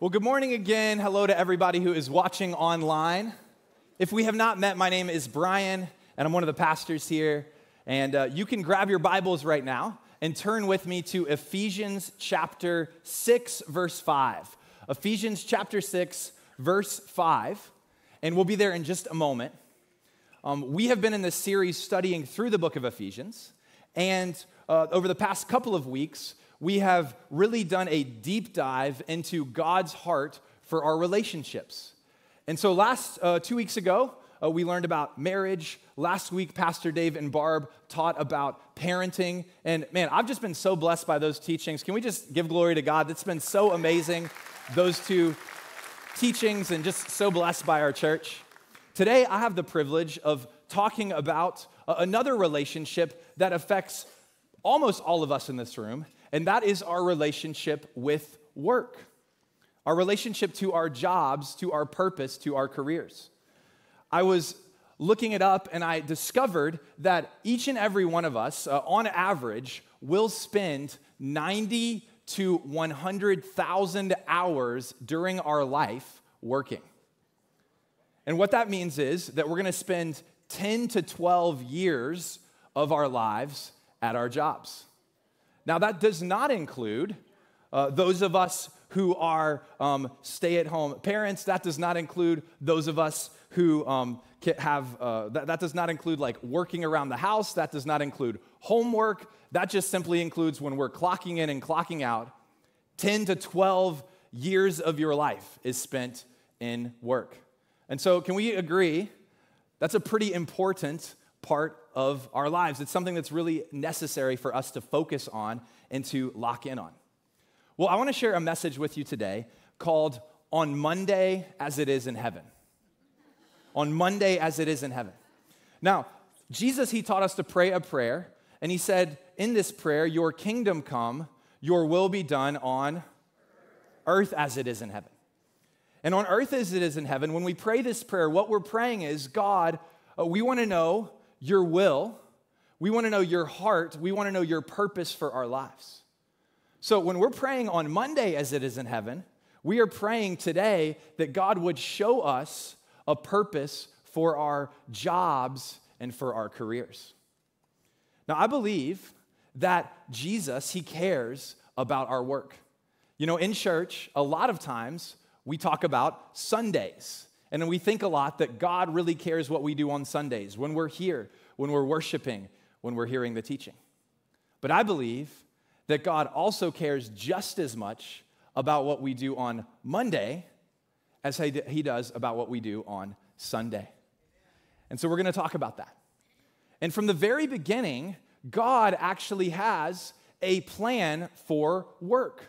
Well, good morning again. Hello to everybody who is watching online. If we have not met, my name is Brian, and I'm one of the pastors here. And uh, you can grab your Bibles right now and turn with me to Ephesians chapter 6, verse 5. Ephesians chapter 6, verse 5. And we'll be there in just a moment. Um, we have been in this series studying through the book of Ephesians. And uh, over the past couple of weeks, we have really done a deep dive into God's heart for our relationships. And so, last uh, two weeks ago, uh, we learned about marriage. Last week, Pastor Dave and Barb taught about parenting. And man, I've just been so blessed by those teachings. Can we just give glory to God? It's been so amazing, those two teachings, and just so blessed by our church. Today, I have the privilege of talking about uh, another relationship that affects almost all of us in this room, and that is our relationship with work, our relationship to our jobs, to our purpose, to our careers. I was looking it up and I discovered that each and every one of us, uh, on average, will spend 90 to 100,000 hours during our life working. And what that means is that we're gonna spend 10 to 12 years of our lives at our jobs. Now, that does not include uh, those of us who are um, stay at home parents. That does not include those of us who um, have, uh, that, that does not include like working around the house. That does not include homework. That just simply includes when we're clocking in and clocking out. 10 to 12 years of your life is spent in work. And so, can we agree that's a pretty important part of our lives. It's something that's really necessary for us to focus on and to lock in on. Well, I want to share a message with you today called On Monday as It Is in Heaven. On Monday as It Is in Heaven. Now, Jesus, he taught us to pray a prayer, and he said, In this prayer, your kingdom come, your will be done on earth as it is in heaven. And on earth as it is in heaven, when we pray this prayer, what we're praying is God, uh, we want to know your will. We want to know your heart. We want to know your purpose for our lives. So when we're praying on Monday as it is in heaven, we are praying today that God would show us a purpose for our jobs and for our careers. Now, I believe that Jesus, he cares about our work. You know, in church, a lot of times we talk about Sundays. And we think a lot that God really cares what we do on Sundays, when we're here, when we're worshiping, when we're hearing the teaching. But I believe that God also cares just as much about what we do on Monday as he does about what we do on Sunday. And so we're going to talk about that. And from the very beginning, God actually has a plan for work.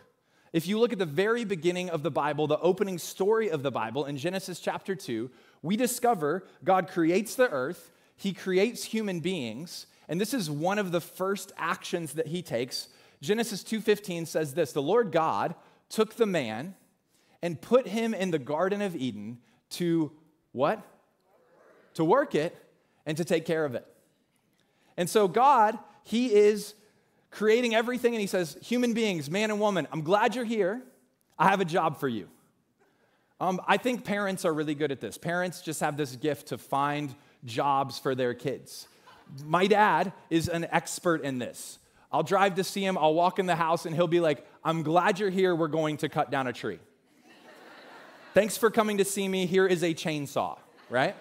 If you look at the very beginning of the Bible, the opening story of the Bible in Genesis chapter 2, we discover God creates the earth, He creates human beings, and this is one of the first actions that He takes. Genesis 2:15 says this, "The Lord God took the man and put him in the garden of Eden to what? To work it and to take care of it." And so God, he is creating everything, and he says, Human beings, man and woman, I'm glad you're here. I have a job for you. Um, I think parents are really good at this. Parents just have this gift to find jobs for their kids. My dad is an expert in this. I'll drive to see him, I'll walk in the house, and he'll be like, I'm glad you're here. We're going to cut down a tree. Thanks for coming to see me. Here is a chainsaw, right?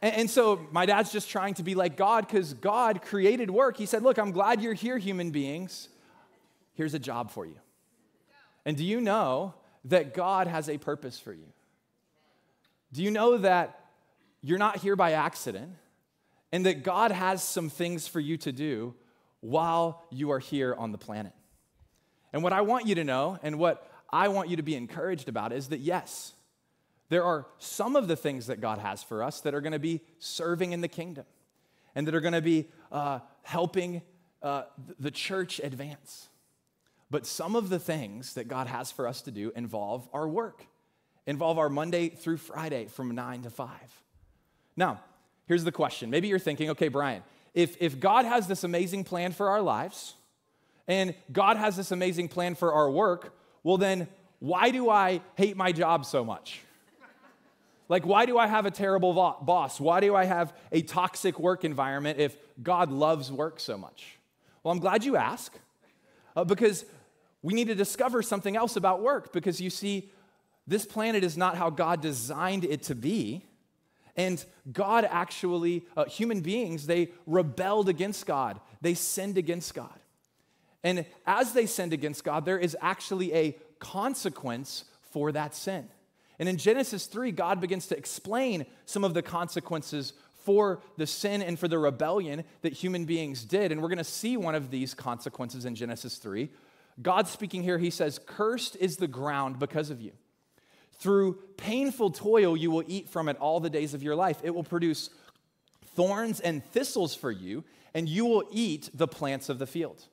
And, so my dad's just trying to be like God because God created work. He said, Look, I'm glad you're here, human beings. Here's a job for you. And do you know that God has a purpose for you? Do you know that you're not here by accident and that God has some things for you to do while you are here on the planet? And what I want you to know and what I want you to be encouraged about is that yes, there are some of the things that God has for us that are going to be serving in the kingdom and that are going to be uh, helping uh, the church advance. But some of the things that God has for us to do involve our work, involve our Monday through Friday from 9 to 5. Now, here's the question. Maybe you're thinking, okay, Brian, if, if God has this amazing plan for our lives and God has this amazing plan for our work, well, then why do I hate my job so much? Like, why do I have a terrible boss? Why do I have a toxic work environment if God loves work so much? Well, I'm glad you ask uh, because we need to discover something else about work because you see, this planet is not how God designed it to be. And God actually, uh, human beings, they rebelled against God, they sinned against God. And as they sinned against God, there is actually a consequence for that sin. And in Genesis 3, God begins to explain some of the consequences for the sin and for the rebellion that human beings did. And we're going to see one of these consequences in Genesis 3. God speaking here, he says, Cursed is the ground because of you. Through painful toil, you will eat from it all the days of your life. It will produce thorns and thistles for you, and you will eat the plants of the field.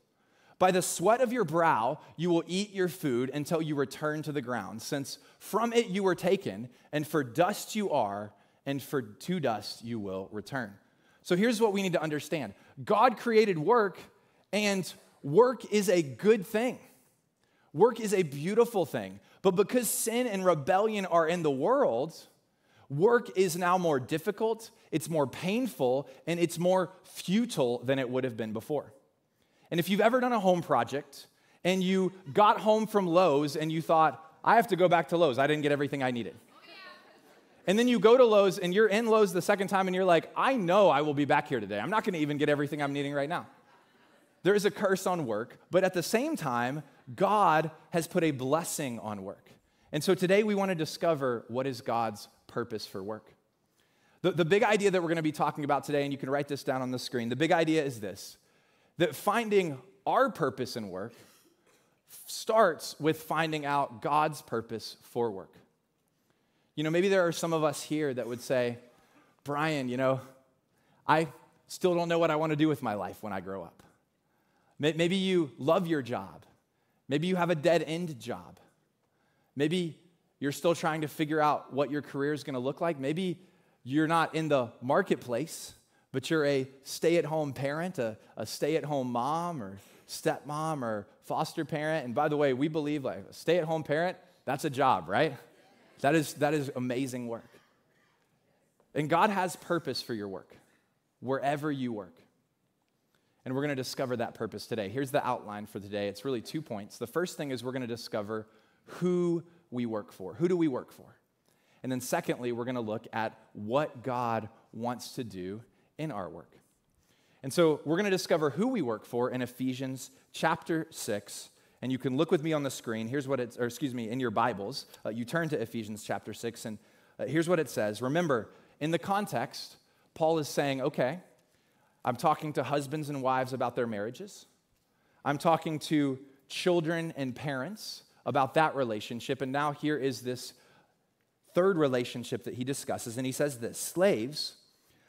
By the sweat of your brow, you will eat your food until you return to the ground, since from it you were taken, and for dust you are, and for to dust you will return. So here's what we need to understand God created work, and work is a good thing. Work is a beautiful thing. But because sin and rebellion are in the world, work is now more difficult, it's more painful, and it's more futile than it would have been before. And if you've ever done a home project and you got home from Lowe's and you thought, I have to go back to Lowe's, I didn't get everything I needed. And then you go to Lowe's and you're in Lowe's the second time and you're like, I know I will be back here today. I'm not gonna even get everything I'm needing right now. There is a curse on work, but at the same time, God has put a blessing on work. And so today we wanna discover what is God's purpose for work. The, the big idea that we're gonna be talking about today, and you can write this down on the screen, the big idea is this that finding our purpose in work starts with finding out God's purpose for work. You know, maybe there are some of us here that would say, Brian, you know, I still don't know what I want to do with my life when I grow up. Maybe you love your job. Maybe you have a dead end job. Maybe you're still trying to figure out what your career is going to look like. Maybe you're not in the marketplace but you're a stay at home parent, a, a stay at home mom, or stepmom, or foster parent. And by the way, we believe like a stay at home parent, that's a job, right? That is, that is amazing work. And God has purpose for your work, wherever you work. And we're going to discover that purpose today. Here's the outline for today. It's really two points. The first thing is we're going to discover who we work for. Who do we work for? And then, secondly, we're going to look at what God wants to do in our work. And so we're going to discover who we work for in Ephesians chapter 6. And you can look with me on the screen. Here's what it's, or excuse me, in your Bibles. Uh, you turn to Ephesians chapter 6, and uh, here's what it says. Remember, in the context, Paul is saying, okay, I'm talking to husbands and wives about their marriages. I'm talking to children and parents about that relationship. And now here is this third relationship that he discusses. And he says this Slaves,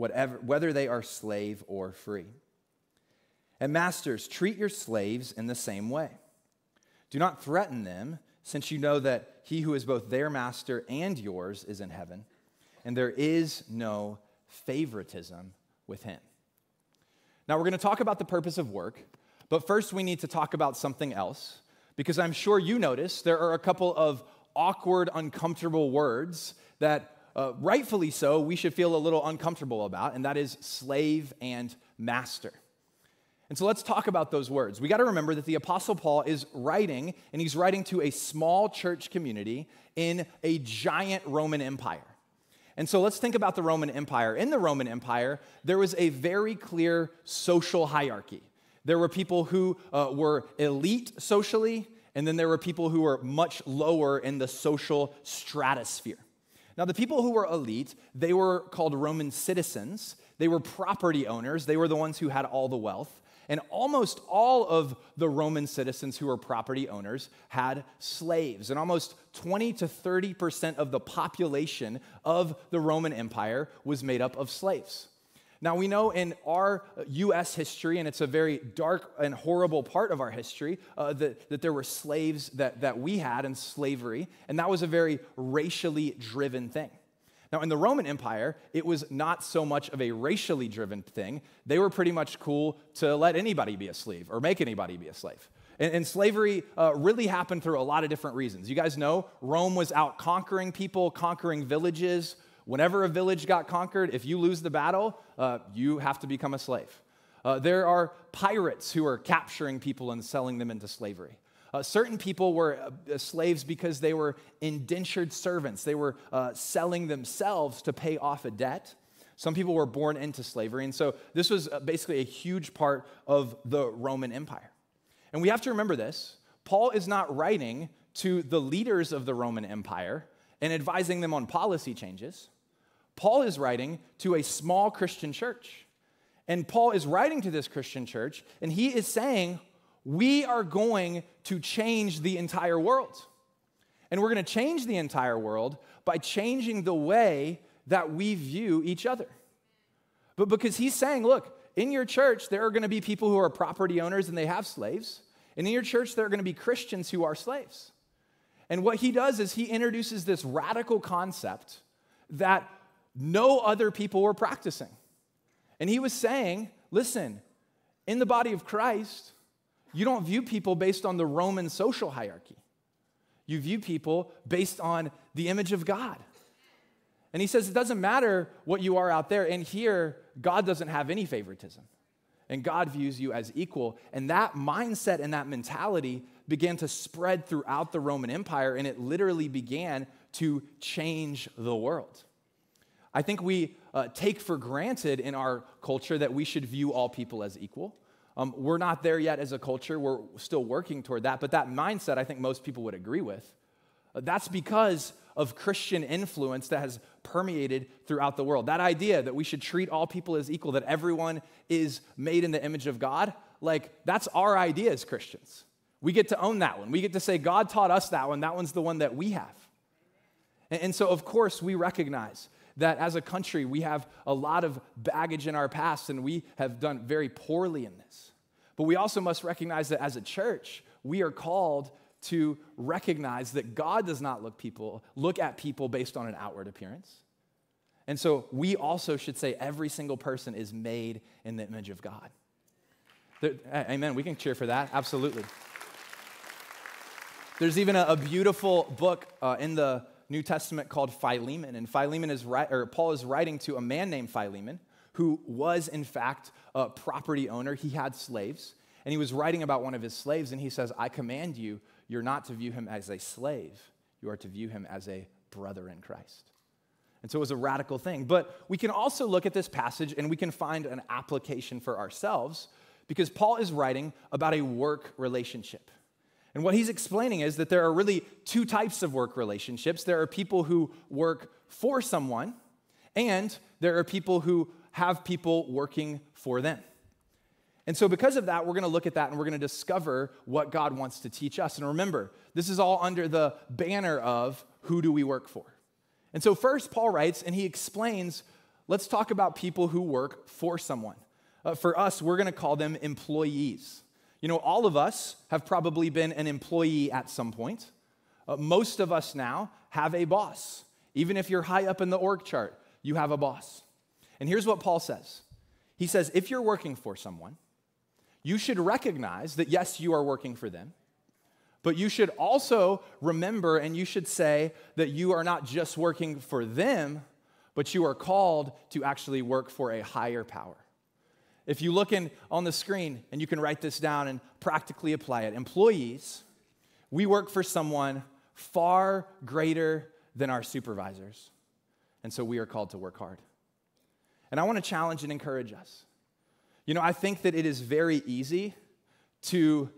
whatever, whether they are slave or free. And masters, treat your slaves in the same way. Do not threaten them, since you know that he who is both their master and yours is in heaven, and there is no favoritism with him. Now, we're going to talk about the purpose of work, but first we need to talk about something else, because I'm sure you notice there are a couple of awkward, uncomfortable words that uh, rightfully so, we should feel a little uncomfortable about, and that is slave and master. And so let's talk about those words. We got to remember that the Apostle Paul is writing, and he's writing to a small church community in a giant Roman Empire. And so let's think about the Roman Empire. In the Roman Empire, there was a very clear social hierarchy. There were people who uh, were elite socially, and then there were people who were much lower in the social stratosphere. Now, the people who were elite, they were called Roman citizens. They were property owners. They were the ones who had all the wealth. And almost all of the Roman citizens who were property owners had slaves. And almost 20 to 30% of the population of the Roman Empire was made up of slaves. Now, we know in our US history, and it's a very dark and horrible part of our history, uh, that, that there were slaves that, that we had in slavery, and that was a very racially driven thing. Now, in the Roman Empire, it was not so much of a racially driven thing. They were pretty much cool to let anybody be a slave or make anybody be a slave. And, and slavery uh, really happened through a lot of different reasons. You guys know Rome was out conquering people, conquering villages. Whenever a village got conquered, if you lose the battle, uh, you have to become a slave. Uh, there are pirates who are capturing people and selling them into slavery. Uh, certain people were uh, slaves because they were indentured servants. They were uh, selling themselves to pay off a debt. Some people were born into slavery. And so this was uh, basically a huge part of the Roman Empire. And we have to remember this Paul is not writing to the leaders of the Roman Empire and advising them on policy changes. Paul is writing to a small Christian church. And Paul is writing to this Christian church, and he is saying, we are going to change the entire world. And we're going to change the entire world by changing the way that we view each other. But because he's saying, look, in your church, there are going to be people who are property owners and they have slaves. And in your church, there are going to be Christians who are slaves. And what he does is he introduces this radical concept that no other people were practicing. And he was saying, listen, in the body of Christ, you don't view people based on the Roman social hierarchy. You view people based on the image of God. And he says it doesn't matter what you are out there. And here, God doesn't have any favoritism. And God views you as equal. And that mindset and that mentality began to spread throughout the Roman Empire, and it literally began to change the world. I think we uh, take for granted in our culture that we should view all people as equal. Um, we're not there yet as a culture. We're still working toward that. But that mindset, I think most people would agree with. Uh, that's because of Christian influence that has permeated throughout the world. That idea that we should treat all people as equal, that everyone is made in the image of God, like that's our idea as Christians. We get to own that one. We get to say, God taught us that one. That one's the one that we have. And, and so, of course, we recognize that as a country, we have a lot of baggage in our past and we have done very poorly in this. But we also must recognize that as a church, we are called to recognize that God does not look people look at people based on an outward appearance. And so we also should say every single person is made in the image of God. There, amen. We can cheer for that. Absolutely. There's even a, a beautiful book uh, in the New Testament called Philemon, and Philemon is or Paul is writing to a man named Philemon who was in fact a property owner. He had slaves, and he was writing about one of his slaves, and he says, "I command you, you're not to view him as a slave; you are to view him as a brother in Christ." And so it was a radical thing. But we can also look at this passage and we can find an application for ourselves because Paul is writing about a work relationship. And what he's explaining is that there are really two types of work relationships there are people who work for someone, and there are people who have people working for them. And so, because of that, we're going to look at that and we're going to discover what God wants to teach us. And remember, this is all under the banner of who do we work for? And so, first, Paul writes and he explains let's talk about people who work for someone. Uh, for us, we're going to call them employees. You know, all of us have probably been an employee at some point. Uh, most of us now have a boss. Even if you're high up in the org chart, you have a boss. And here's what Paul says He says, if you're working for someone, you should recognize that yes, you are working for them, but you should also remember and you should say that you are not just working for them, but you are called to actually work for a higher power. If you look in on the screen and you can write this down and practically apply it, employees, we work for someone far greater than our supervisors. And so we are called to work hard. And I want to challenge and encourage us. You know, I think that it is very easy to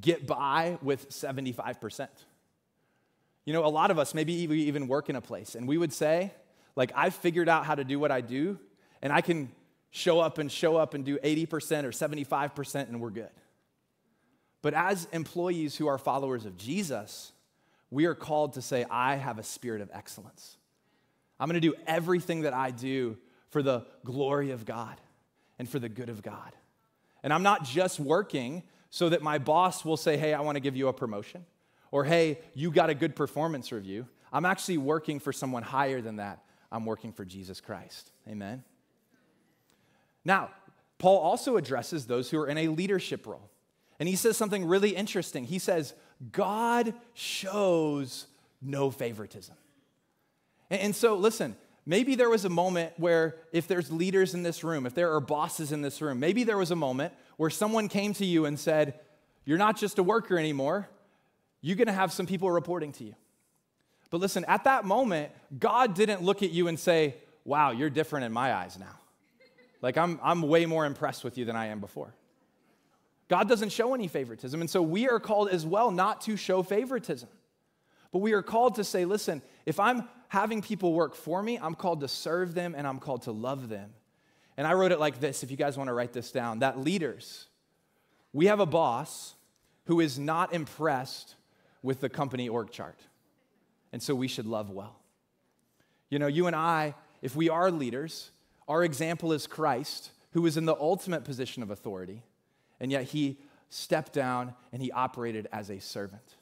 get by with 75%. You know, a lot of us, maybe we even work in a place, and we would say, like, I've figured out how to do what I do, and I can show up and show up and do 80% or 75% and we're good. But as employees who are followers of Jesus, we are called to say, I have a spirit of excellence. I'm gonna do everything that I do for the glory of God and for the good of God. And I'm not just working so that my boss will say, Hey, I wanna give you a promotion, or Hey, you got a good performance review. I'm actually working for someone higher than that. I'm working for Jesus Christ. Amen. Now, Paul also addresses those who are in a leadership role. And he says something really interesting. He says, God shows no favoritism. And so, listen, maybe there was a moment where, if there's leaders in this room, if there are bosses in this room, maybe there was a moment where someone came to you and said, You're not just a worker anymore, you're gonna have some people reporting to you. But listen, at that moment, God didn't look at you and say, Wow, you're different in my eyes now. Like, I'm, I'm way more impressed with you than I am before. God doesn't show any favoritism. And so we are called as well not to show favoritism. But we are called to say, listen, if I'm having people work for me, I'm called to serve them and I'm called to love them. And I wrote it like this if you guys want to write this down that leaders, we have a boss who is not impressed with the company org chart. And so we should love well. You know, you and I, if we are leaders, our example is Christ, who was in the ultimate position of authority, and yet he stepped down and he operated as a servant.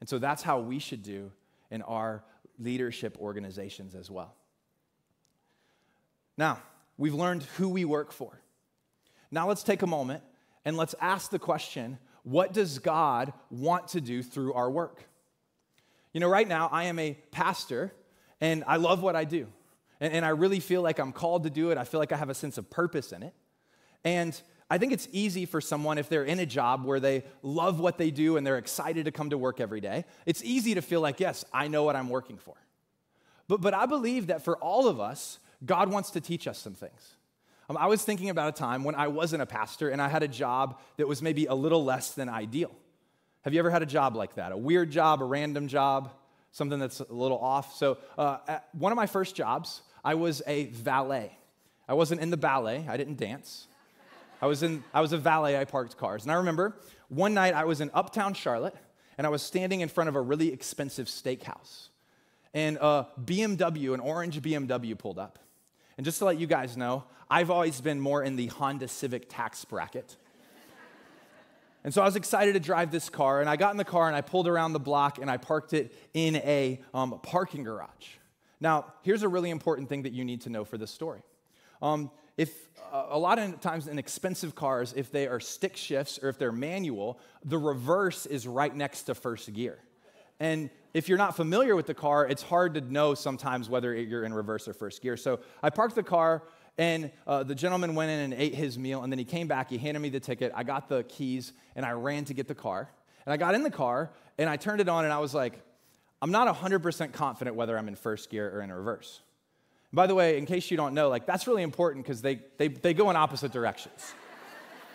And so that's how we should do in our leadership organizations as well. Now, we've learned who we work for. Now let's take a moment and let's ask the question what does God want to do through our work? You know, right now I am a pastor and I love what I do. And, and I really feel like I'm called to do it. I feel like I have a sense of purpose in it. And I think it's easy for someone if they're in a job where they love what they do and they're excited to come to work every day. It's easy to feel like, yes, I know what I'm working for. But, but I believe that for all of us, God wants to teach us some things. Um, I was thinking about a time when I wasn't a pastor and I had a job that was maybe a little less than ideal. Have you ever had a job like that? A weird job, a random job, something that's a little off? So, uh, one of my first jobs, I was a valet. I wasn't in the ballet, I didn't dance. I was, in, I was a valet, I parked cars. And I remember one night I was in uptown Charlotte and I was standing in front of a really expensive steakhouse. And a BMW, an orange BMW, pulled up. And just to let you guys know, I've always been more in the Honda Civic tax bracket. And so I was excited to drive this car, and I got in the car and I pulled around the block and I parked it in a um, parking garage. Now, here's a really important thing that you need to know for this story. Um, if uh, a lot of times in expensive cars, if they are stick shifts or if they're manual, the reverse is right next to first gear. And if you're not familiar with the car, it's hard to know sometimes whether you're in reverse or first gear. So I parked the car, and uh, the gentleman went in and ate his meal, and then he came back, he handed me the ticket, I got the keys, and I ran to get the car. And I got in the car, and I turned it on, and I was like, I'm not 100% confident whether I'm in first gear or in reverse. By the way, in case you don't know, like that's really important because they, they, they go in opposite directions.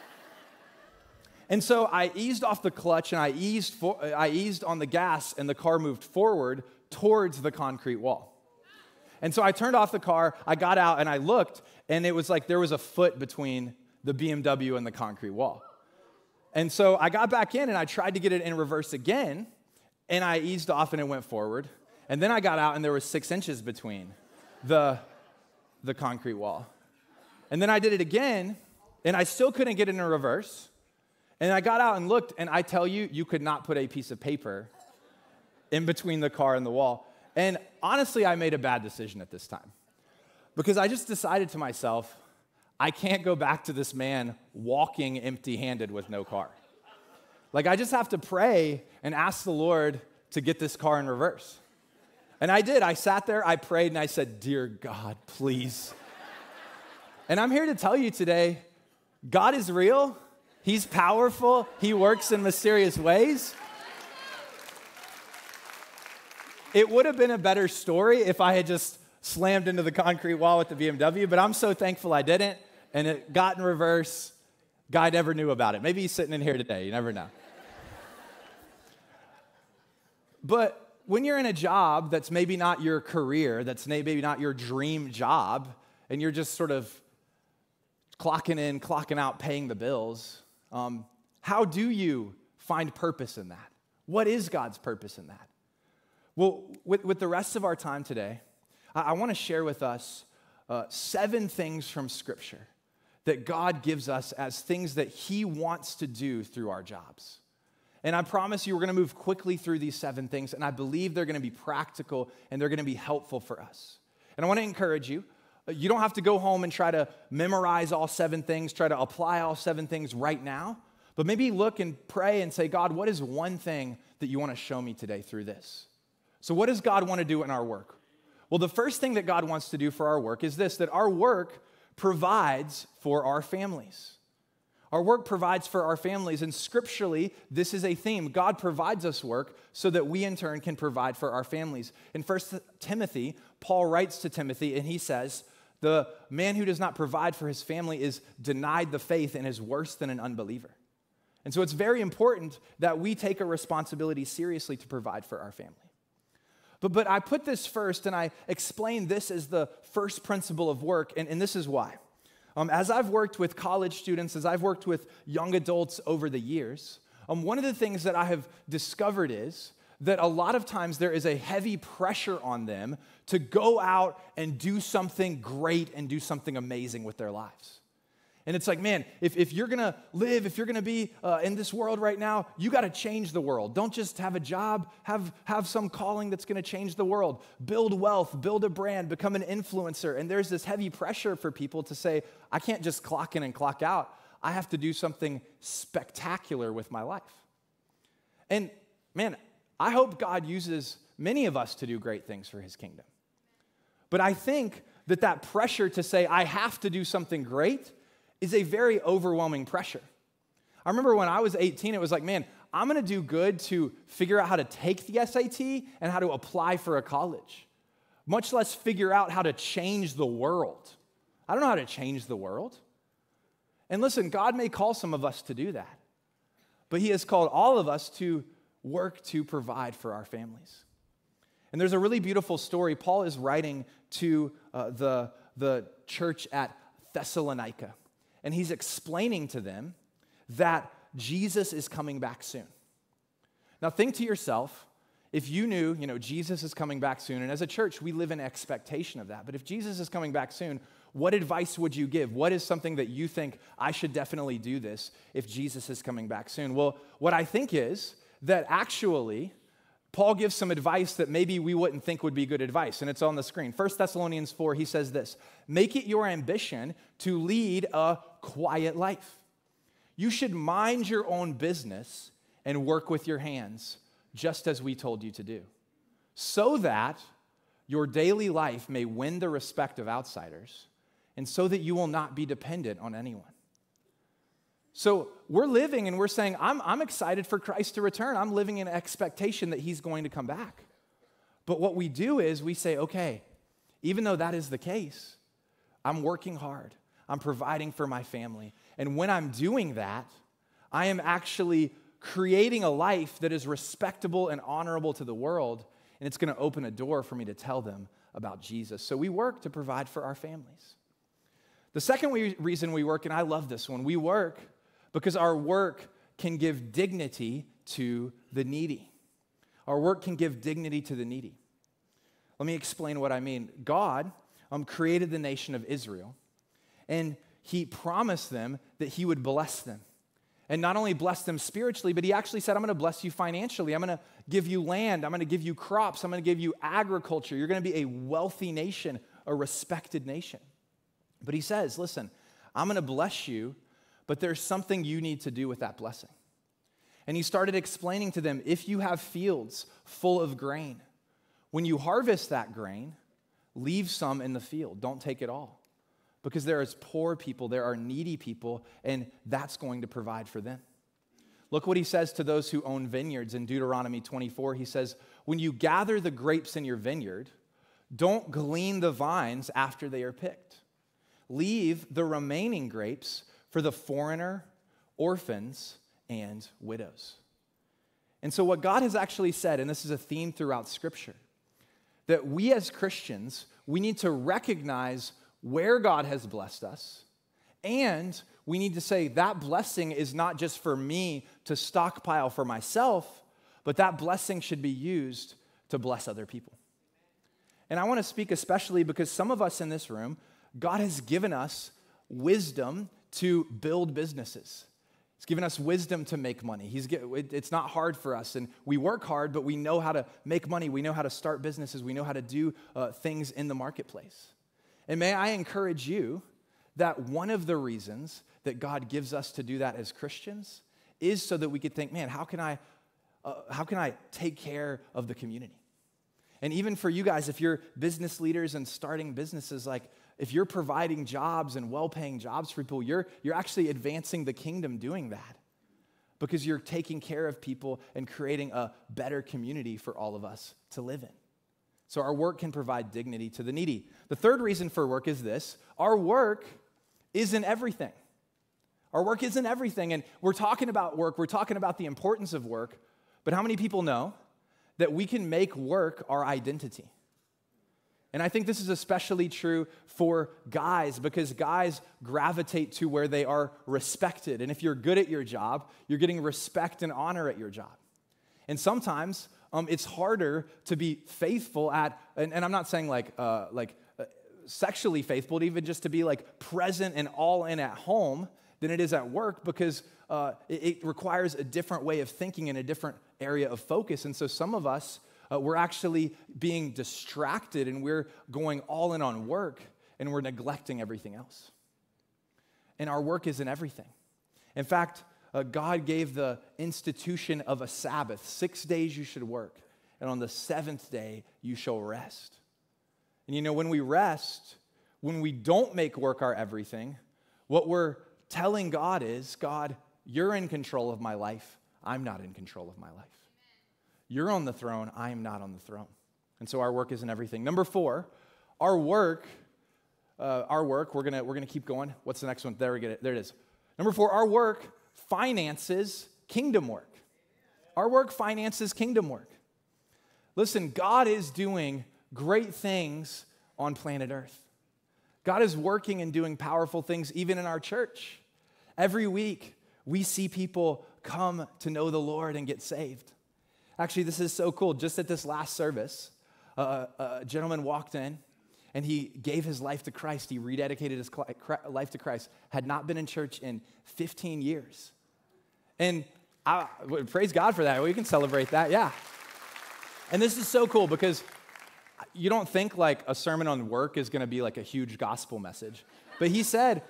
and so I eased off the clutch and I eased, for, I eased on the gas, and the car moved forward towards the concrete wall. And so I turned off the car, I got out, and I looked, and it was like there was a foot between the BMW and the concrete wall. And so I got back in and I tried to get it in reverse again, and I eased off and it went forward. And then I got out and there was six inches between the, the concrete wall. And then I did it again and I still couldn't get it in reverse. And I got out and looked, and I tell you, you could not put a piece of paper in between the car and the wall. And honestly, I made a bad decision at this time because I just decided to myself, I can't go back to this man walking empty handed with no car. Like, I just have to pray and ask the Lord to get this car in reverse. And I did. I sat there, I prayed, and I said, Dear God, please. and I'm here to tell you today God is real, He's powerful, He works in mysterious ways. It would have been a better story if I had just slammed into the concrete wall with the BMW, but I'm so thankful I didn't, and it got in reverse. God never knew about it. Maybe he's sitting in here today, you never know. But when you're in a job that's maybe not your career, that's maybe not your dream job, and you're just sort of clocking in, clocking out, paying the bills. Um, how do you find purpose in that? What is God's purpose in that? Well, with, with the rest of our time today, I, I want to share with us uh, seven things from Scripture that God gives us as things that He wants to do through our jobs. And I promise you, we're going to move quickly through these seven things, and I believe they're going to be practical and they're going to be helpful for us. And I want to encourage you uh, you don't have to go home and try to memorize all seven things, try to apply all seven things right now, but maybe look and pray and say, God, what is one thing that you want to show me today through this? So, what does God want to do in our work? Well, the first thing that God wants to do for our work is this that our work provides for our families. Our work provides for our families, and scripturally, this is a theme. God provides us work so that we in turn can provide for our families. In 1 Timothy, Paul writes to Timothy, and he says, The man who does not provide for his family is denied the faith and is worse than an unbeliever. And so it's very important that we take a responsibility seriously to provide for our family. But, but I put this first and I explain this as the first principle of work, and, and this is why. Um, as I've worked with college students, as I've worked with young adults over the years, um, one of the things that I have discovered is that a lot of times there is a heavy pressure on them to go out and do something great and do something amazing with their lives. And it's like, man, if, if you're gonna live, if you're gonna be uh, in this world right now, you gotta change the world. Don't just have a job, have, have some calling that's gonna change the world. Build wealth, build a brand, become an influencer. And there's this heavy pressure for people to say, I can't just clock in and clock out. I have to do something spectacular with my life. And man, I hope God uses many of us to do great things for his kingdom. But I think that that pressure to say, I have to do something great is a very overwhelming pressure. I remember when I was 18, it was like, man, I'm gonna do good to figure out how to take the SAT and how to apply for a college, much less figure out how to change the world. I don't know how to change the world. And listen, God may call some of us to do that, but He has called all of us to work to provide for our families. And there's a really beautiful story. Paul is writing to uh, the, the church at Thessalonica and he's explaining to them that Jesus is coming back soon. Now, think to yourself if you knew, you know, Jesus is coming back soon, and as a church, we live in expectation of that. But if Jesus is coming back soon, what advice would you give? What is something that you think I should definitely do this if Jesus is coming back soon? Well, what I think is that actually, Paul gives some advice that maybe we wouldn't think would be good advice, and it's on the screen. 1 Thessalonians 4, he says this Make it your ambition to lead a quiet life. You should mind your own business and work with your hands, just as we told you to do, so that your daily life may win the respect of outsiders, and so that you will not be dependent on anyone. So we're living and we're saying, I'm, I'm excited for Christ to return. I'm living in expectation that he's going to come back. But what we do is we say, okay, even though that is the case, I'm working hard. I'm providing for my family. And when I'm doing that, I am actually creating a life that is respectable and honorable to the world, and it's going to open a door for me to tell them about Jesus. So we work to provide for our families. The second reason we work, and I love this one, we work because our work can give dignity to the needy. Our work can give dignity to the needy. Let me explain what I mean. God um, created the nation of Israel and he promised them that he would bless them. And not only bless them spiritually, but he actually said, I'm to bless you financially. I'm to give you land. I'm to give you crops. I'm to give you agriculture. You're to be a wealthy nation, a respected nation. But he says, Listen, I'm to bless you, but there's something you need to do with that blessing. And he started explaining to them if you have fields full of grain, when you harvest that grain, leave some in the field. Don't take it all because there is poor people, there are needy people, and that's going to provide for them. Look what he says to those who own vineyards in Deuteronomy 24. He says, When you gather the grapes in your vineyard, don't glean the vines after they are picked. Leave the remaining grapes for the foreigner, orphans, and widows. And so, what God has actually said, and this is a theme throughout Scripture, that we as Christians, we need to recognize where God has blessed us And we need to say that blessing is not just for me to stockpile for myself, but that blessing should be used to bless other people. And I want to speak especially because some of us in this room, God has given us wisdom to build businesses. He's given us wisdom to make money. He's it's not hard for us, and we work hard, but we know how to make money. We know how to start businesses. We know how to do uh, things in the marketplace. And may I encourage you that one of the reasons that God gives us to do that as Christians is so that we could think, man, how can I, uh, how can I take care of the community? And even for you guys, if you're business leaders and starting businesses, like if you're providing jobs and well paying jobs for people, you're, you're actually advancing the kingdom doing that because you're taking care of people and creating a better community for all of us to live in. So our work can provide dignity to the needy. The third reason for work is this our work isn't everything. Our work isn't everything. And we're talking about work, we're talking about the importance of work, but how many people know that we can make work our identity? And I think this is especially true for guys because guys gravitate to where they are respected. And if you're good at your job, you're getting respect and honor at your job. And sometimes um, it's harder to be faithful at, and, and I'm not saying like, uh, like uh, sexually faithful, but even just to be like present and all in at home than it is at work because uh, it, it requires a different way of thinking and a different area of focus. And so some of us, uh, we're actually being distracted and we're going all in on work and we're neglecting everything else. And our work isn't everything. In fact, uh, God gave the institution of a Sabbath. Six days you should work, and on the seventh day you shall rest. And you know, when we rest, when we don't make work our everything, what we're telling God is God, you're in control of my life. I'm not in control of my life. You're on the throne, I am not on the throne. And so our work isn't everything. Number four, our work, uh, our work, we're gonna, we're gonna keep going. What's the next one? There we get it. There it is. Number four, our work finances kingdom work. Our work finances kingdom work. Listen, God is doing great things on planet Earth. God is working and doing powerful things even in our church. Every week, we see people come to know the Lord and get saved. Actually, this is so cool. Just at this last service, uh, a gentleman walked in and he gave his life to Christ. He rededicated his life to Christ. Had not been in church in 15 years. And I, praise God for that. We can celebrate that, yeah. And this is so cool because you don't think like a sermon on work is going to be like a huge gospel message. But he said,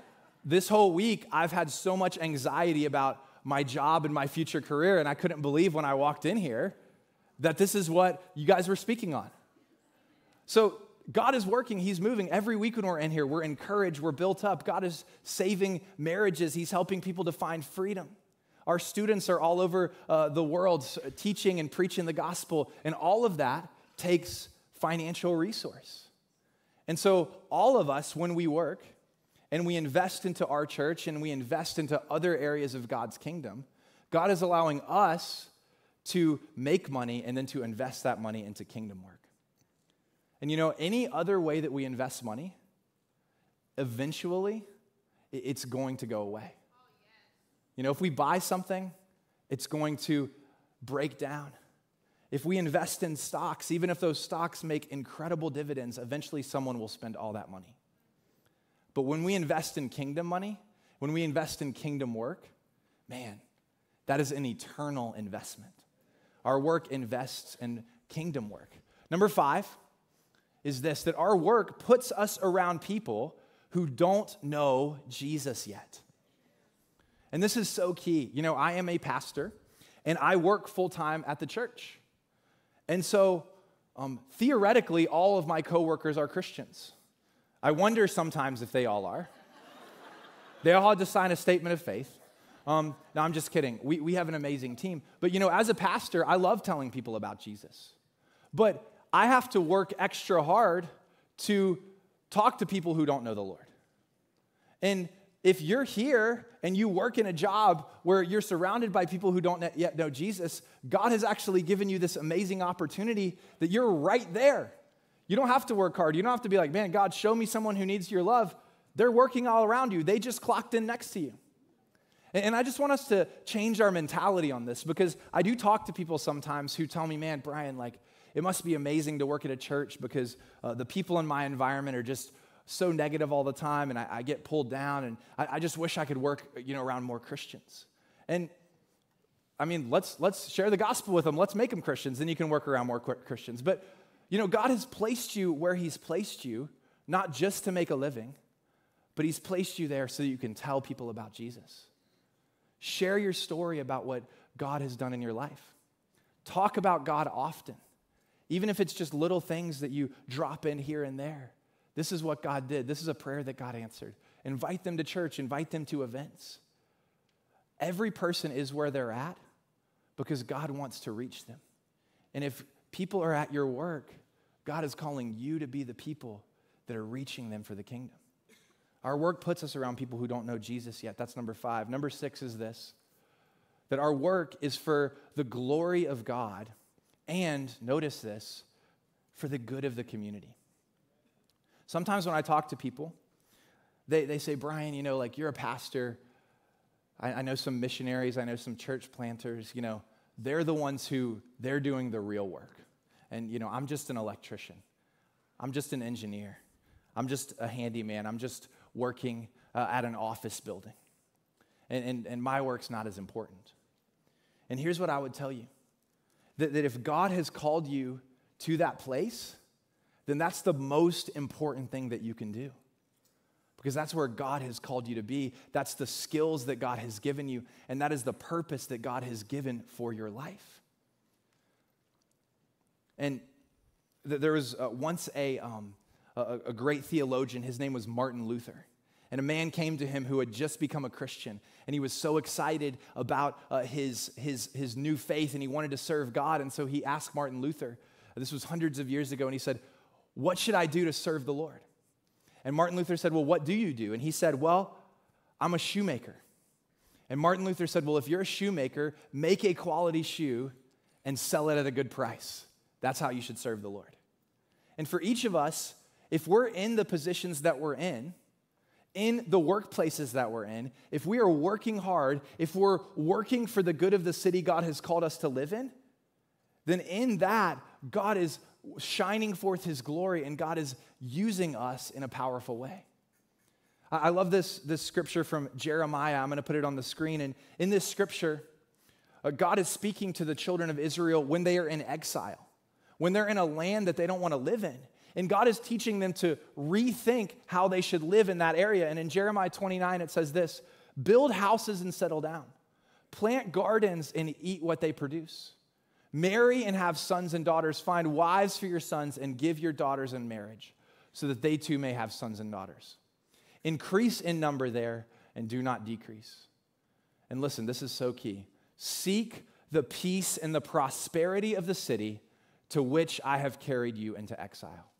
This whole week, I've had so much anxiety about my job and my future career. And I couldn't believe when I walked in here that this is what you guys were speaking on. So God is working, He's moving. Every week when we're in here, we're encouraged, we're built up. God is saving marriages, He's helping people to find freedom. Our students are all over uh, the world teaching and preaching the gospel, and all of that takes financial resource. And so, all of us, when we work, and we invest into our church and we invest into other areas of God's kingdom, God is allowing us to make money and then to invest that money into kingdom work. And you know, any other way that we invest money, eventually it's going to go away. You know, if we buy something, it's going to break down. If we invest in stocks, even if those stocks make incredible dividends, eventually someone will spend all that money. But when we invest in kingdom money, when we invest in kingdom work, man, that is an eternal investment. Our work invests in kingdom work. Number five is this that our work puts us around people who don't know Jesus yet. And this is so key. You know, I am a pastor and I work full time at the church. And so, um, theoretically, all of my coworkers are Christians. I wonder sometimes if they all are. they all had to sign a statement of faith. Um, no, I'm just kidding. We, we have an amazing team. But you know, as a pastor, I love telling people about Jesus. But I have to work extra hard to talk to people who don't know the Lord. And if you're here and you work in a job where you're surrounded by people who don't yet know Jesus, God has actually given you this amazing opportunity that you're right there. You don't have to work hard. You don't have to be like, man, God, show me someone who needs your love. They're working all around you, they just clocked in next to you. And I just want us to change our mentality on this because I do talk to people sometimes who tell me, man, Brian, like, it must be amazing to work at a church because uh, the people in my environment are just so negative all the time and I, I get pulled down and I, I, just wish I could work, you know, around more Christians. And I mean, let's, let's share the gospel with them. Let's make them Christians. Then you can work around more Christians. But, you know, God has placed you where He's placed you, not just to make a living, but He's placed you there so that you can tell people about Jesus. Share your story about what God has done in your life. Talk about God often, even if it's just little things that you drop in here and there. This is what God did. This is a prayer that God answered. Invite them to church, invite them to events. Every person is where they're at because God wants to reach them. And if people are at your work, God is calling you to be the people that are reaching them for the kingdom. Our work puts us around people who don't know Jesus yet. That's number five. Number six is this that our work is for the glory of God and, notice this, for the good of the community. Sometimes when I talk to people, they, they say, Brian, you know, like you're a pastor. I, I know some missionaries, I know some church planters, you know, they're the ones who they're doing the real work. And, you know, I'm just an electrician. I'm just an engineer. I'm just a handyman. I'm just working uh, at an office building. And, and, and my work's not as important. And here's what I would tell you that, that if God has called you to that place, then that's the most important thing that you can do. Because that's where God has called you to be. That's the skills that God has given you, and that is the purpose that God has given for your life. And th- there was uh, once a, um, a, a great theologian, his name was Martin Luther. And a man came to him who had just become a Christian. And he was so excited about uh, his, his, his new faith and he wanted to serve God. And so he asked Martin Luther, this was hundreds of years ago, and he said, What should I do to serve the Lord? And Martin Luther said, Well, what do you do? And he said, Well, I'm a shoemaker. And Martin Luther said, Well, if you're a shoemaker, make a quality shoe and sell it at a good price. That's how you should serve the Lord. And for each of us, if we're in the positions that we're in, in the workplaces that we're in, if we are working hard, if we're working for the good of the city God has called us to live in, then in that, God is shining forth his glory and God is using us in a powerful way. I love this, this scripture from Jeremiah. I'm going to put it on the screen. And in this scripture, uh, God is speaking to the children of Israel when they are in exile, when they're in a land that they don't want to live in. And God is teaching them to rethink how they should live in that area. And in Jeremiah 29, it says this build houses and settle down, plant gardens and eat what they produce. Marry and have sons and daughters. Find wives for your sons and give your daughters in marriage so that they too may have sons and daughters. Increase in number there and do not decrease. And listen, this is so key. Seek the peace and the prosperity of the city to which I have carried you into exile.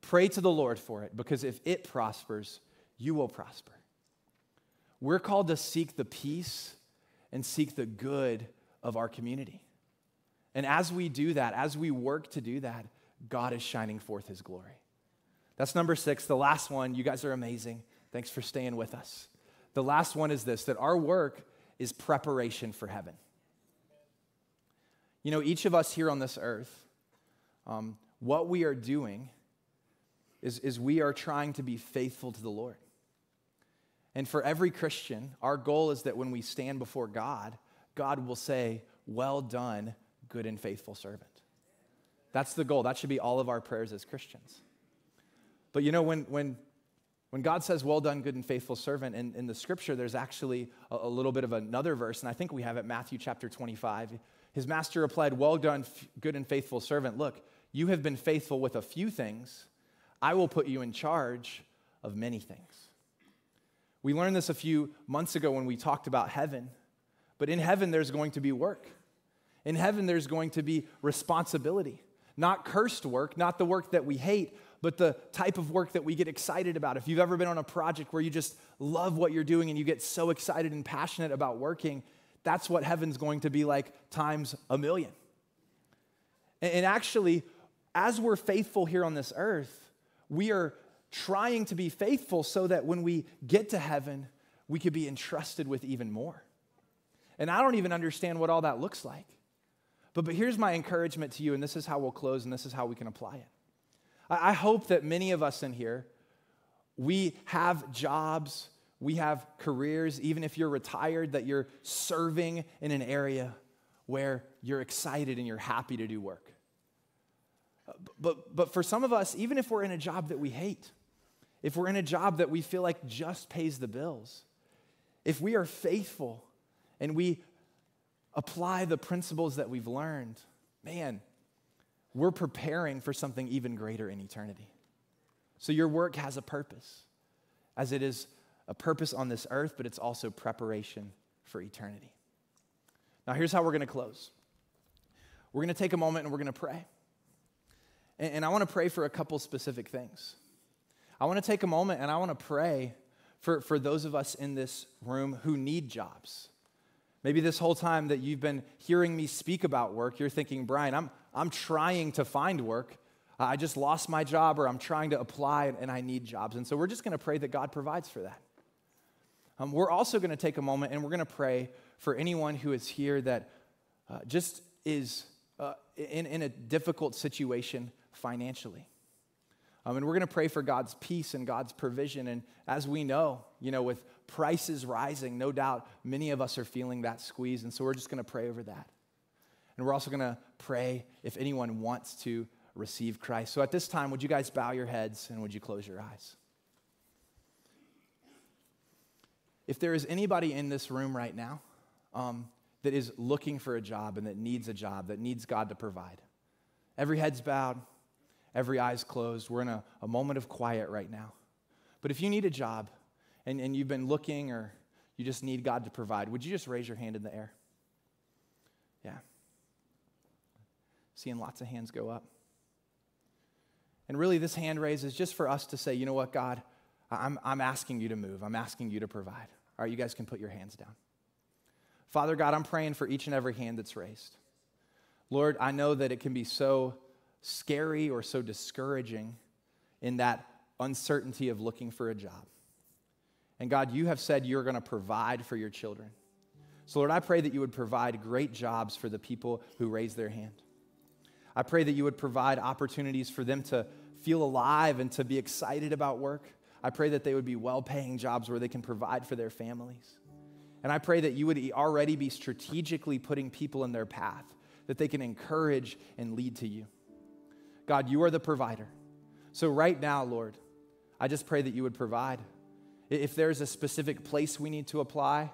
Pray to the Lord for it, because if it prospers, you will prosper. We're called to seek the peace and seek the good of our community. And as we do that, as we work to do that, God is shining forth his glory. That's number six. The last one, you guys are amazing. Thanks for staying with us. The last one is this that our work is preparation for heaven. You know, each of us here on this earth, um, what we are doing is, is we are trying to be faithful to the Lord. And for every Christian, our goal is that when we stand before God, God will say, Well done, good and faithful servant. That's the goal. That should be all of our prayers as Christians. But you know, when, when, when God says, Well done, good and faithful servant, in, in the scripture, there's actually a, a little bit of another verse, and I think we have it, Matthew chapter 25. His master replied, Well done, good and faithful servant. Look, you have been faithful with a few things I will put you in charge of many things. We learned this a few months ago when we talked about heaven, but in heaven, there's going to be work. In heaven, there's going to be responsibility. Not cursed work, not the work that we hate, but the type of work that we get excited about. If you've ever been on a project where you just love what you're doing and you get so excited and passionate about working, that's what heaven's going to be like times a million. And actually, as we're faithful here on this earth, we are trying to be faithful so that when we get to heaven, we could be entrusted with even more. And I don't even understand what all that looks like. But, but here's my encouragement to you, and this is how we'll close, and this is how we can apply it. I, I hope that many of us in here, we have jobs, we have careers, even if you're retired, that you're serving in an area where you're excited and you're happy to do work. Uh, but, but for some of us, even if we're in a job that we hate, if we're in a job that we feel like just pays the bills, if we are faithful and we apply the principles that we've learned, man, we're preparing for something even greater in eternity. So your work has a purpose, as it is a purpose on this earth, but it's also preparation for eternity. Now, here's how we're going to close we're going to take a moment and we're going to pray. And, and I want to pray for a couple specific things. I want to take a moment and I want to pray for, for those of us in this room who need jobs. Maybe this whole time that you've been hearing me speak about work, you're thinking, Brian, I'm, I'm trying to find work. I just lost my job, or I'm trying to apply and I need jobs. And so we're just going to pray that God provides for that. Um, we're also going to take a moment and we're going to pray for anyone who is here that uh, just is uh, in, in a difficult situation financially. Um, and we're going to pray for God's peace and God's provision. And as we know, you know, with prices rising, no doubt many of us are feeling that squeeze. And so we're just going to pray over that. And we're also going to pray if anyone wants to receive Christ. So at this time, would you guys bow your heads and would you close your eyes? If there is anybody in this room right now um, that is looking for a job and that needs a job, that needs God to provide, every head's bowed, every eye's closed. We're in a, a moment of quiet right now. But if you need a job and, and you've been looking or you just need God to provide, would you just raise your hand in the air? Yeah. Seeing lots of hands go up. And really, this hand raise is just for us to say, you know what, God, I'm, I'm asking you to move. I'm asking you to provide. All right, you guys can put your hands down. Father God, I'm praying for each and every hand that's raised. Lord, I know that it can be so scary or so discouraging in that uncertainty of looking for a job. And God, you have said you're going to provide for your children. So, Lord, I pray that you would provide great jobs for the people who raise their hand. I pray that you would provide opportunities for them to feel alive and to be excited about work. I pray that they would be well paying jobs where they can provide for their families. And I pray that you would already be strategically putting people in their path that they can encourage and lead to you. God, you are the provider. So, right now, Lord, I just pray that you would provide. If there's a specific place we need to apply,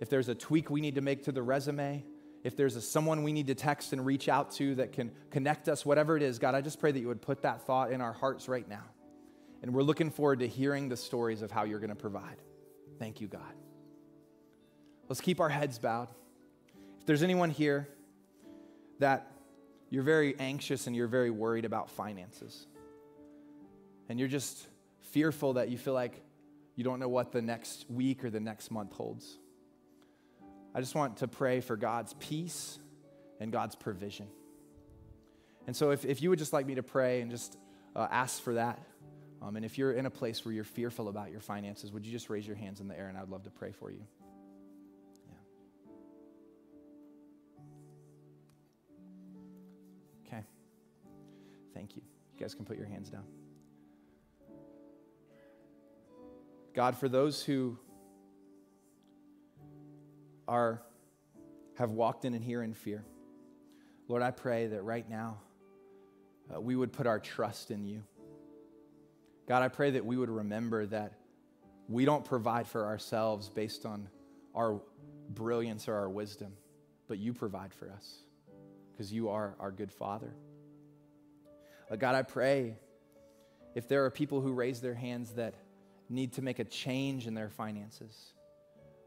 if there's a tweak we need to make to the resume, if there's a, someone we need to text and reach out to that can connect us, whatever it is, God, I just pray that you would put that thought in our hearts right now. And we're looking forward to hearing the stories of how you're going to provide. Thank you, God. Let's keep our heads bowed. If there's anyone here that you're very anxious and you're very worried about finances. And you're just fearful that you feel like you don't know what the next week or the next month holds. I just want to pray for God's peace and God's provision. And so, if, if you would just like me to pray and just uh, ask for that, um, and if you're in a place where you're fearful about your finances, would you just raise your hands in the air and I'd love to pray for you? Yeah. Okay. Thank you. You guys can put your hands down. God, for those who are have walked in and here in fear, Lord, I pray that right now uh, we would put our trust in you. God, I pray that we would remember that we don't provide for ourselves based on our brilliance or our wisdom, but you provide for us because you are our good Father. God, I pray if there are people who raise their hands that need to make a change in their finances,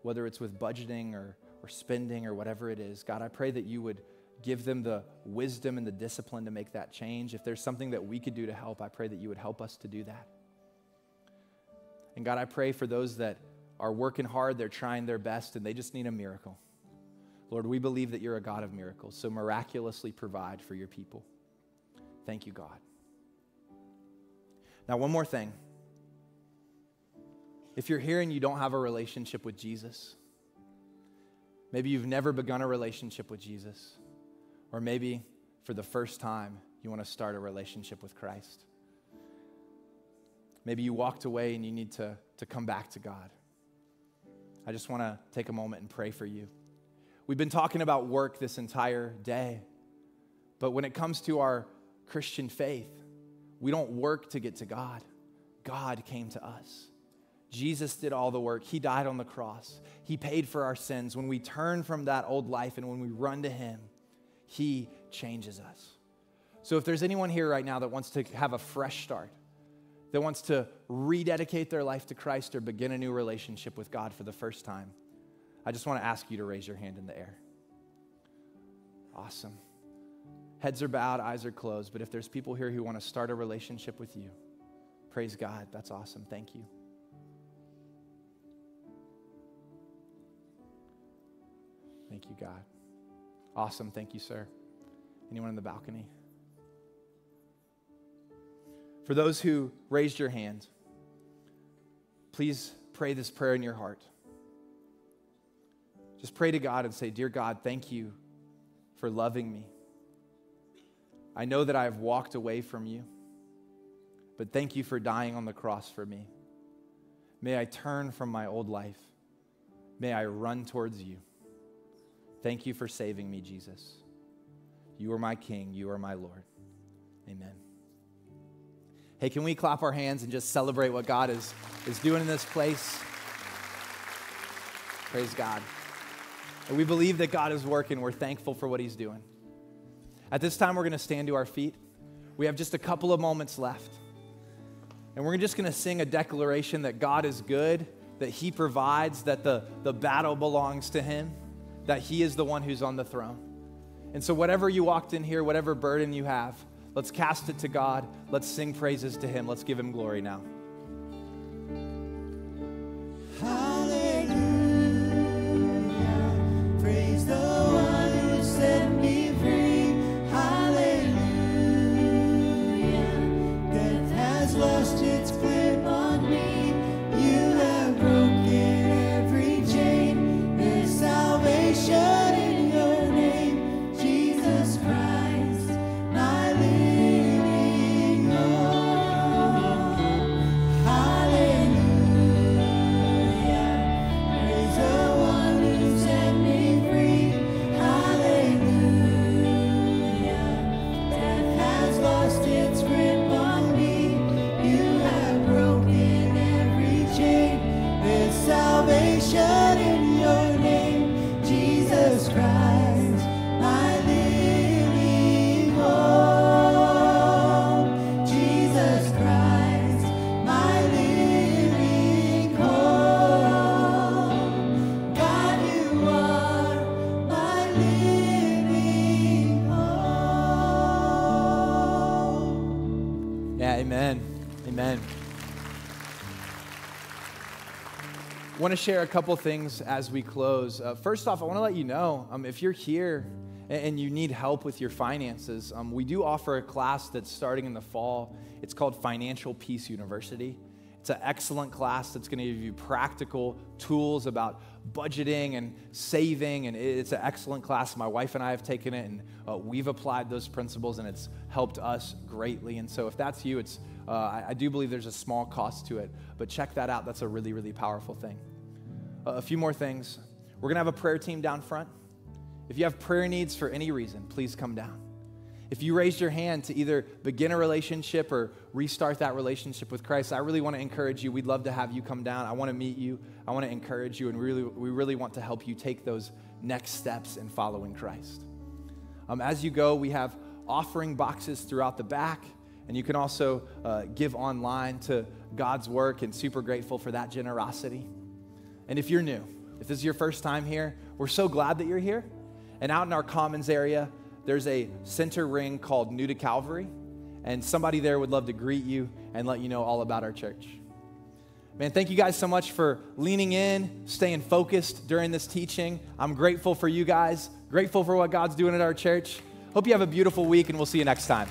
whether it's with budgeting or, or spending or whatever it is, God, I pray that you would give them the wisdom and the discipline to make that change. If there's something that we could do to help, I pray that you would help us to do that. And God, I pray for those that are working hard, they're trying their best, and they just need a miracle. Lord, we believe that you're a God of miracles, so miraculously provide for your people. Thank you, God. Now, one more thing. If you're here and you don't have a relationship with Jesus, maybe you've never begun a relationship with Jesus, or maybe for the first time you want to start a relationship with Christ. Maybe you walked away and you need to, to come back to God. I just want to take a moment and pray for you. We've been talking about work this entire day, but when it comes to our Christian faith, we don't work to get to God. God came to us. Jesus did all the work. He died on the cross. He paid for our sins. When we turn from that old life and when we run to Him, He changes us. So if there's anyone here right now that wants to have a fresh start, that wants to rededicate their life to Christ or begin a new relationship with God for the first time, I just want to ask you to raise your hand in the air. Awesome. Heads are bowed, eyes are closed, but if there's people here who want to start a relationship with you, praise God. That's awesome. Thank you. Thank you, God. Awesome. Thank you, sir. Anyone in the balcony? For those who raised your hand, please pray this prayer in your heart. Just pray to God and say, Dear God, thank you for loving me. I know that I have walked away from you, but thank you for dying on the cross for me. May I turn from my old life. May I run towards you. Thank you for saving me, Jesus. You are my King. You are my Lord. Amen. Hey, can we clap our hands and just celebrate what God is, is doing in this place? Praise God. And we believe that God is working. We're thankful for what He's doing. At this time, we're going to stand to our feet. We have just a couple of moments left. And we're just going to sing a declaration that God is good, that He provides, that the, the battle belongs to Him that He is the one who's on the throne. And so, whatever you walked in here, whatever burden you have, let's cast it to God. Let's sing praises to Him. Let's give Him glory now. Want to share a couple things as we close. Uh, first off, I want to let you know um, if you're here and, you need help with your finances, um, we do offer a class that's starting in the fall. It's called Financial Peace University. It's an excellent class that's going to give you practical tools about budgeting and saving, and it's an excellent class. My wife and I have taken it, and uh, we've applied those principles, and it's helped us greatly. And so, if that's you, it's uh, I, I do believe there's a small cost to it, but check that out. That's a really, really powerful thing a few more things. We're going to have a prayer team down front. If you have prayer needs for any reason, please come down. If you raised your hand to either begin a relationship or restart that relationship with Christ, I really want to encourage you. We'd love to have you come down. I want to meet you. I want to encourage you, and really, we really want to help you take those next steps in following Christ. Um, as you go, we have offering boxes throughout the back, and you can also uh, give online to God's work, and super grateful for that generosity. And if you're new, if this is your first time here, we're so glad that you're here. And out in our commons area, there's a center ring called New to Calvary. And somebody there would love to greet you and let you know all about our church. Man, thank you guys so much for leaning in, staying focused during this teaching. I'm grateful for you guys, grateful for what God's doing at our church. Hope you have a beautiful week, and we'll see you next time.